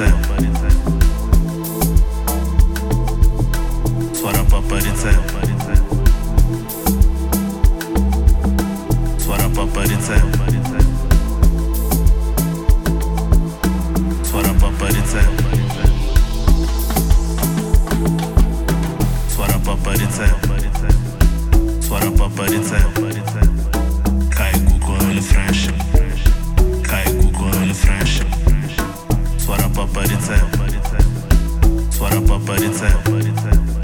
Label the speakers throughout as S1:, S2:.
S1: Swear up, but it's a, but it's a, swear up, but it's a, but it's a. myself.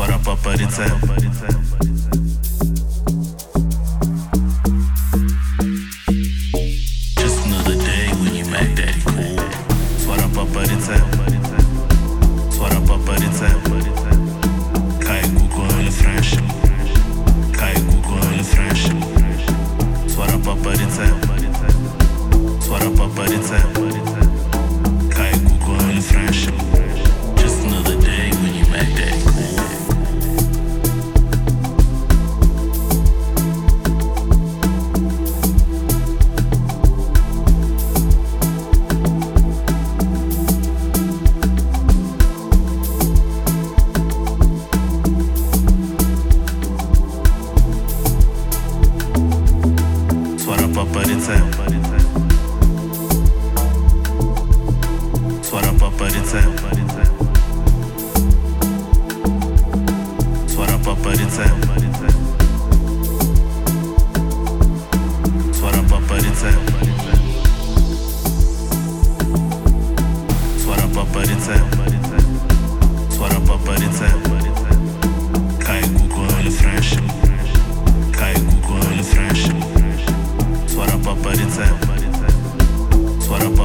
S1: пора по парице. Just another day when you Mac Daddy Kool. Свара по парице. Свара по парице. Кай гуко или фреш. Кай гуко или фреш. Свара по парице. papa de țel. Soara papa de țel. Soara papa de țel. Soara papa de țel. Soara papa de țel.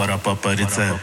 S1: Фара папа рецепт.